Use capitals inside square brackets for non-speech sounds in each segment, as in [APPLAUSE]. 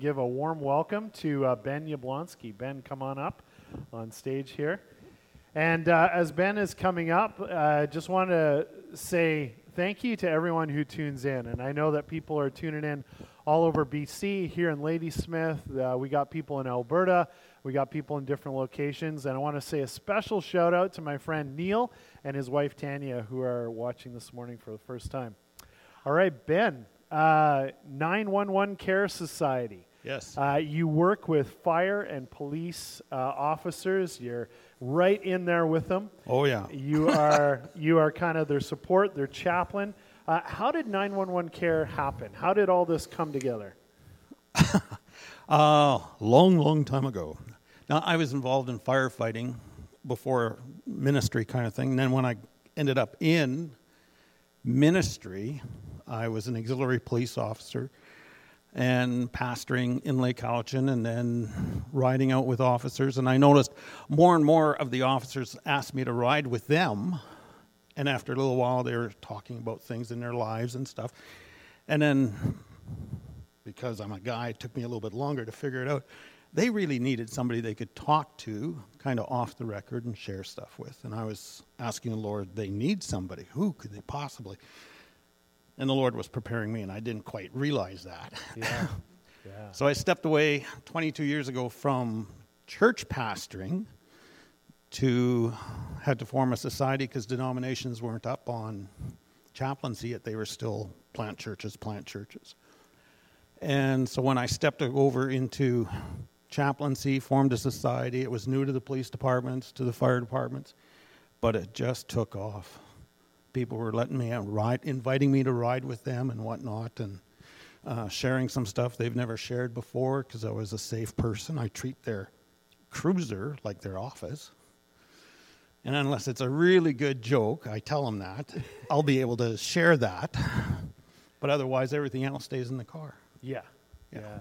give a warm welcome to uh, Ben Yablonski. Ben, come on up on stage here. And uh, as Ben is coming up, I uh, just want to say thank you to everyone who tunes in. And I know that people are tuning in all over BC, here in Ladysmith. Uh, we got people in Alberta. We got people in different locations. And I want to say a special shout out to my friend Neil and his wife Tanya, who are watching this morning for the first time. All right, Ben, uh, 911 Care Society. Yes. Uh, you work with fire and police uh, officers. You're right in there with them. Oh yeah. You [LAUGHS] are you are kind of their support, their chaplain. Uh, how did 911 care happen? How did all this come together? [LAUGHS] uh, long, long time ago. Now I was involved in firefighting before ministry kind of thing. And then when I ended up in ministry, I was an auxiliary police officer and pastoring in Lake Cowichan and then riding out with officers. And I noticed more and more of the officers asked me to ride with them. And after a little while, they were talking about things in their lives and stuff. And then, because I'm a guy, it took me a little bit longer to figure it out. They really needed somebody they could talk to, kind of off the record, and share stuff with. And I was asking the Lord, they need somebody. Who could they possibly? And the Lord was preparing me, and I didn't quite realize that. Yeah. [LAUGHS] yeah. so I stepped away 22 years ago from church pastoring to had to form a society because denominations weren't up on chaplaincy yet they were still plant churches plant churches and so when i stepped over into chaplaincy formed a society it was new to the police departments to the fire departments but it just took off people were letting me ride, inviting me to ride with them and whatnot, and uh, sharing some stuff they've never shared before because I was a safe person. I treat their cruiser like their office. And unless it's a really good joke, I tell them that, [LAUGHS] I'll be able to share that. But otherwise, everything else stays in the car. Yeah. Yeah. yeah.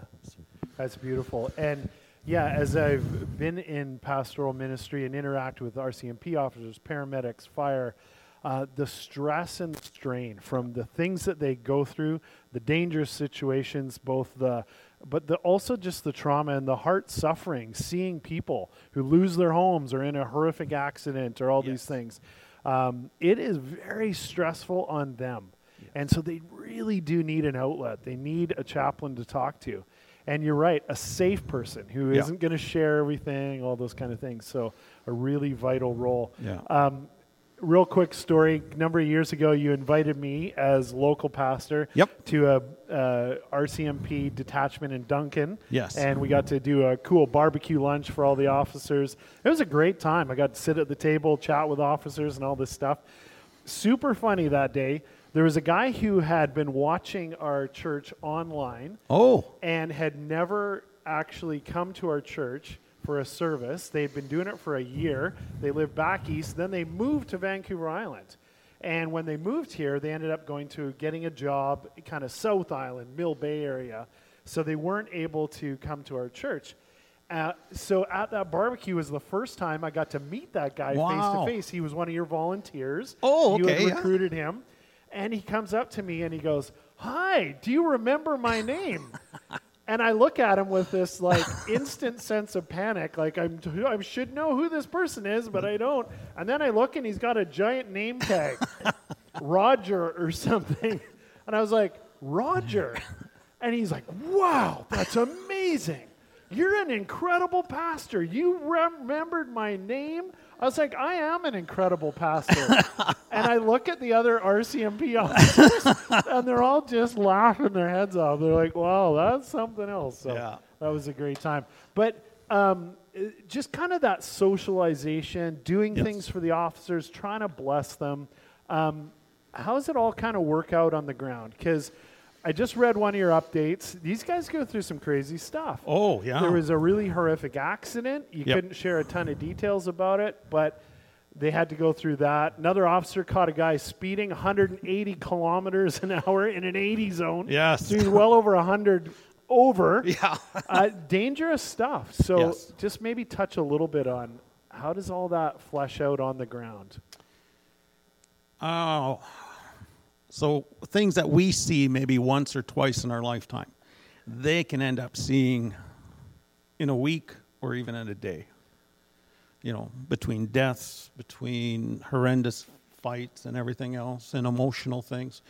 That's beautiful. And yeah, as I've been in pastoral ministry and interact with RCMP officers, paramedics, fire, uh, the stress and strain from the things that they go through, the dangerous situations, both the but the, also just the trauma and the heart suffering, seeing people who lose their homes or in a horrific accident or all yes. these things. Um, it is very stressful on them. Yes. And so they really do need an outlet. They need a chaplain to talk to. And you're right, a safe person who yeah. not going to share everything, all those kind of things. So a really vital role. Yeah. Um, real quick story. A number of years ago, you invited me as local pastor yep. to a, uh, a, RCMP detachment in Duncan. Yes. And we got to do a cool barbecue lunch for all the officers. It was a great time. I got to sit at the table, chat with officers, and all this stuff. Super funny that day. There was a guy who had been watching our church online. Oh. And had never actually come to our church for a service. They'd been doing it for a year. They lived back east. Then they moved to Vancouver Island. And when they moved here, they ended up going to getting a job kind of South Island, Mill Bay area. So they weren't able to come to our church. Uh, so at that barbecue was the first time I got to meet that guy face to face. He was one of your volunteers. Oh, okay. You had recruited yeah. him. And he comes up to me and he goes, Hi, do you remember my name? [LAUGHS] and I look at him with this like [LAUGHS] instant sense of panic, like I'm t- I should know who this person is, but I don't. And then I look and he's got a giant name tag, [LAUGHS] Roger or something, [LAUGHS] and I was like, Roger, and he's like, Wow, that's amazing. You're an incredible pastor. You remembered my name. I was like, I am an incredible pastor. [LAUGHS] and I look at the other RCMP officers, [LAUGHS] and they're all just laughing their heads off. They're like, wow, that's something else. So yeah. that was a great time. But um, just kind of that socialization, doing yes. things for the officers, trying to bless them. Um, how does it all kind of work out on the ground? Because I just read one of your updates. These guys go through some crazy stuff. Oh, yeah. There was a really horrific accident. You yep. couldn't share a ton of details about it, but they had to go through that. Another officer caught a guy speeding 180 kilometers an hour in an 80 zone. Yes. So he's well over 100 over. [LAUGHS] Yeah. uh, dangerous stuff. So yes. just maybe touch a little bit on how does all that flesh out on the ground? Oh, so things that we see maybe once or twice in our lifetime. they can end up seeing in a week or even in a day. You know, between deaths, between horrendous fights and everything else, and emotional things.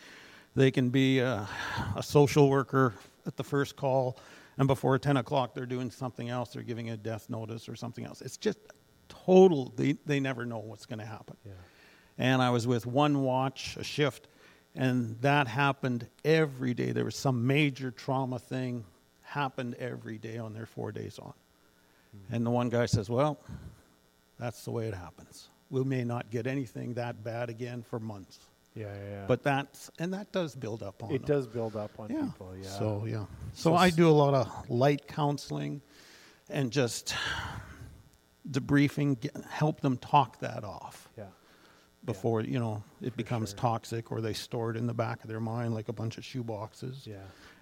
They can be a, a social worker at the first call, and before 10 o'clock, they're doing something else. They're giving a death notice or something else. It's just total, they, they never know what's going to happen. Yeah. And I was with one watch, a shift, and that happened every day. There was some major trauma thing happened every day on their four days on. Mm-hmm. And the one guy says, Well, that's the way it happens. We may not get anything that bad again for months. Yeah, yeah, yeah. But that's and that does build up on it them. does build up on yeah. people. Yeah. So yeah. So So I do a lot of light counseling, and just debriefing, get, help them talk that off yeah. Before you know it becomes sure. toxic or they store it in the back of their mind like a bunch of shoe boxes. Yeah.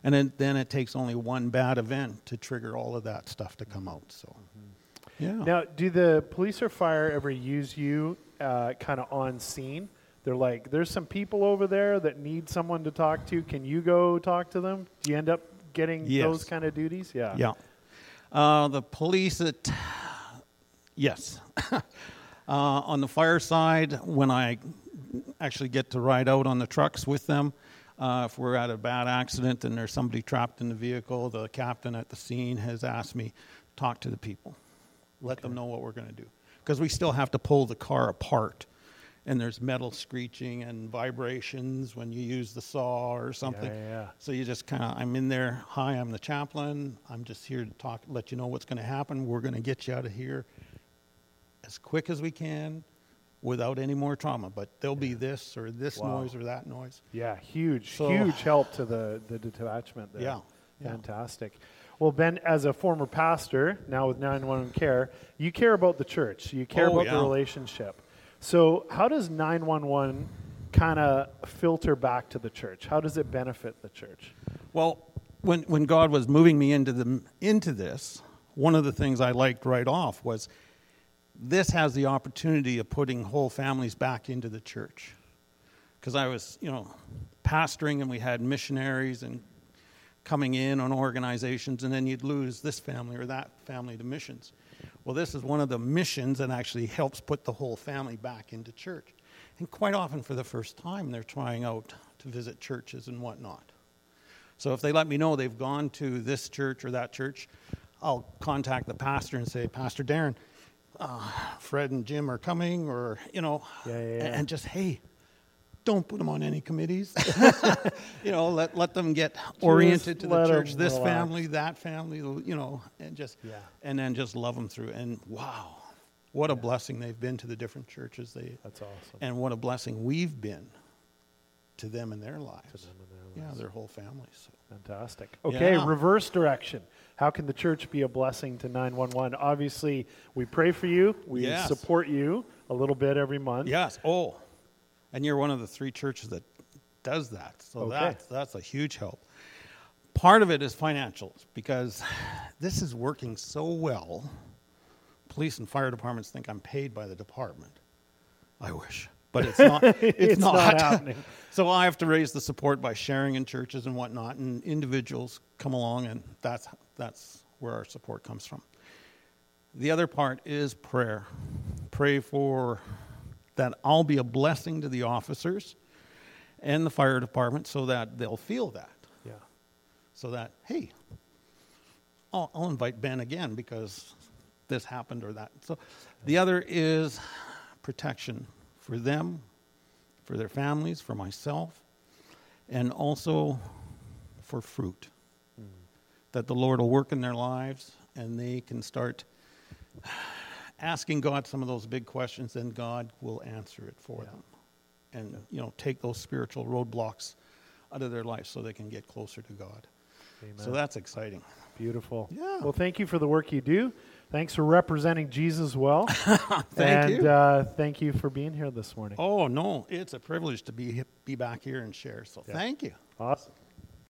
And then then it takes only one bad event to trigger all of that stuff to come out. So yeah. Now, do the police or fire ever use you uh, kind of on scene? They're like, there's some people over there that need someone to talk to. Can you go talk to them? Do you end up getting Yes. those kind of duties? Yeah. Yeah. Uh, the police at, yes. [LAUGHS] uh, on the fire side, when I actually get to ride out on the trucks with them, uh, if we're at a bad accident and there's somebody trapped in the vehicle, the captain at the scene has asked me, talk to the people, let them know what we're going to do. Because we still have to pull the car apart. And there's metal screeching and vibrations when you use the saw or something. yeah, yeah. So you just kind of, I'm in there. Hi, I'm the chaplain. I'm just here to talk, let you know what's going to happen. We're going to get you out of here as quick as we can without any more trauma. But there'll be this or this Wow. noise or that noise. Yeah, huge, So- huge help to the, the detachment there. Yeah, yeah. Fantastic. Well, Ben, as a former pastor, now with 911 Care, you care about the church. You care Oh, about yeah. the relationship. So, how does 911 kind of filter back to the church? How does it benefit the church? Well, when, when God was moving me into, the, into this, one of the things I liked right off was this has the opportunity of putting whole families back into the church. Because I was, you know, pastoring and we had missionaries and coming in on organizations, and then you'd lose this family or that family to missions. Well, this is one of the missions that actually helps put the whole family back into church. And quite often, for the first time, they're trying out to visit churches and whatnot. So if they let me know they've gone to this church or that church, I'll contact the pastor and say, Pastor Darren, uh, Fred and Jim are coming, or, you know, Yeah, yeah, yeah. and just, hey, don't put them on any committees. [LAUGHS] [LAUGHS] you know, let, let them get oriented to the church, this relax. family, that family, you know, and just, Yeah. and then just love them through. And wow, what a blessing they've been to the different churches they, That's awesome. and what a blessing we've been to them in their lives. Yeah, their whole families. Fantastic. Okay, Yeah. reverse direction. How can the church be a blessing to 911? Obviously, we pray for you, we Yes. support you a little bit every month. Yes. Oh, and you're one of the three churches that does that. So Okay. that's that's a huge help. Part of it is financials because [SIGHS] this is working so well. Police and fire departments think I'm paid by the department. I wish, but it's not. [LAUGHS] It's, It's not [LAUGHS] happening. so I have to raise the support by sharing in churches and whatnot, and individuals come along, and that's that's where our support comes from. The other part is prayer. Pray for that I'll be a blessing to the officers and the fire department so that they'll feel that. Yeah. So that, hey, I'll, I'll invite Ben again because this happened or that. So the other is protection for them, for their families, for myself, and also for fruit. Hmm. That the Lord will work in their lives and they can start asking God some of those big questions, and God will answer it for Yeah. them. And, you know, take those spiritual roadblocks out of their life so they can get closer to God. Amen. So that's exciting. Beautiful. Yeah. Well, thank you for the work you do. Thanks for representing Jesus well. [LAUGHS] Thank and, you. Uh, thank you for being here this morning. Oh, no, it's a privilege to be, be back here and share. So Yeah. thank you. Awesome.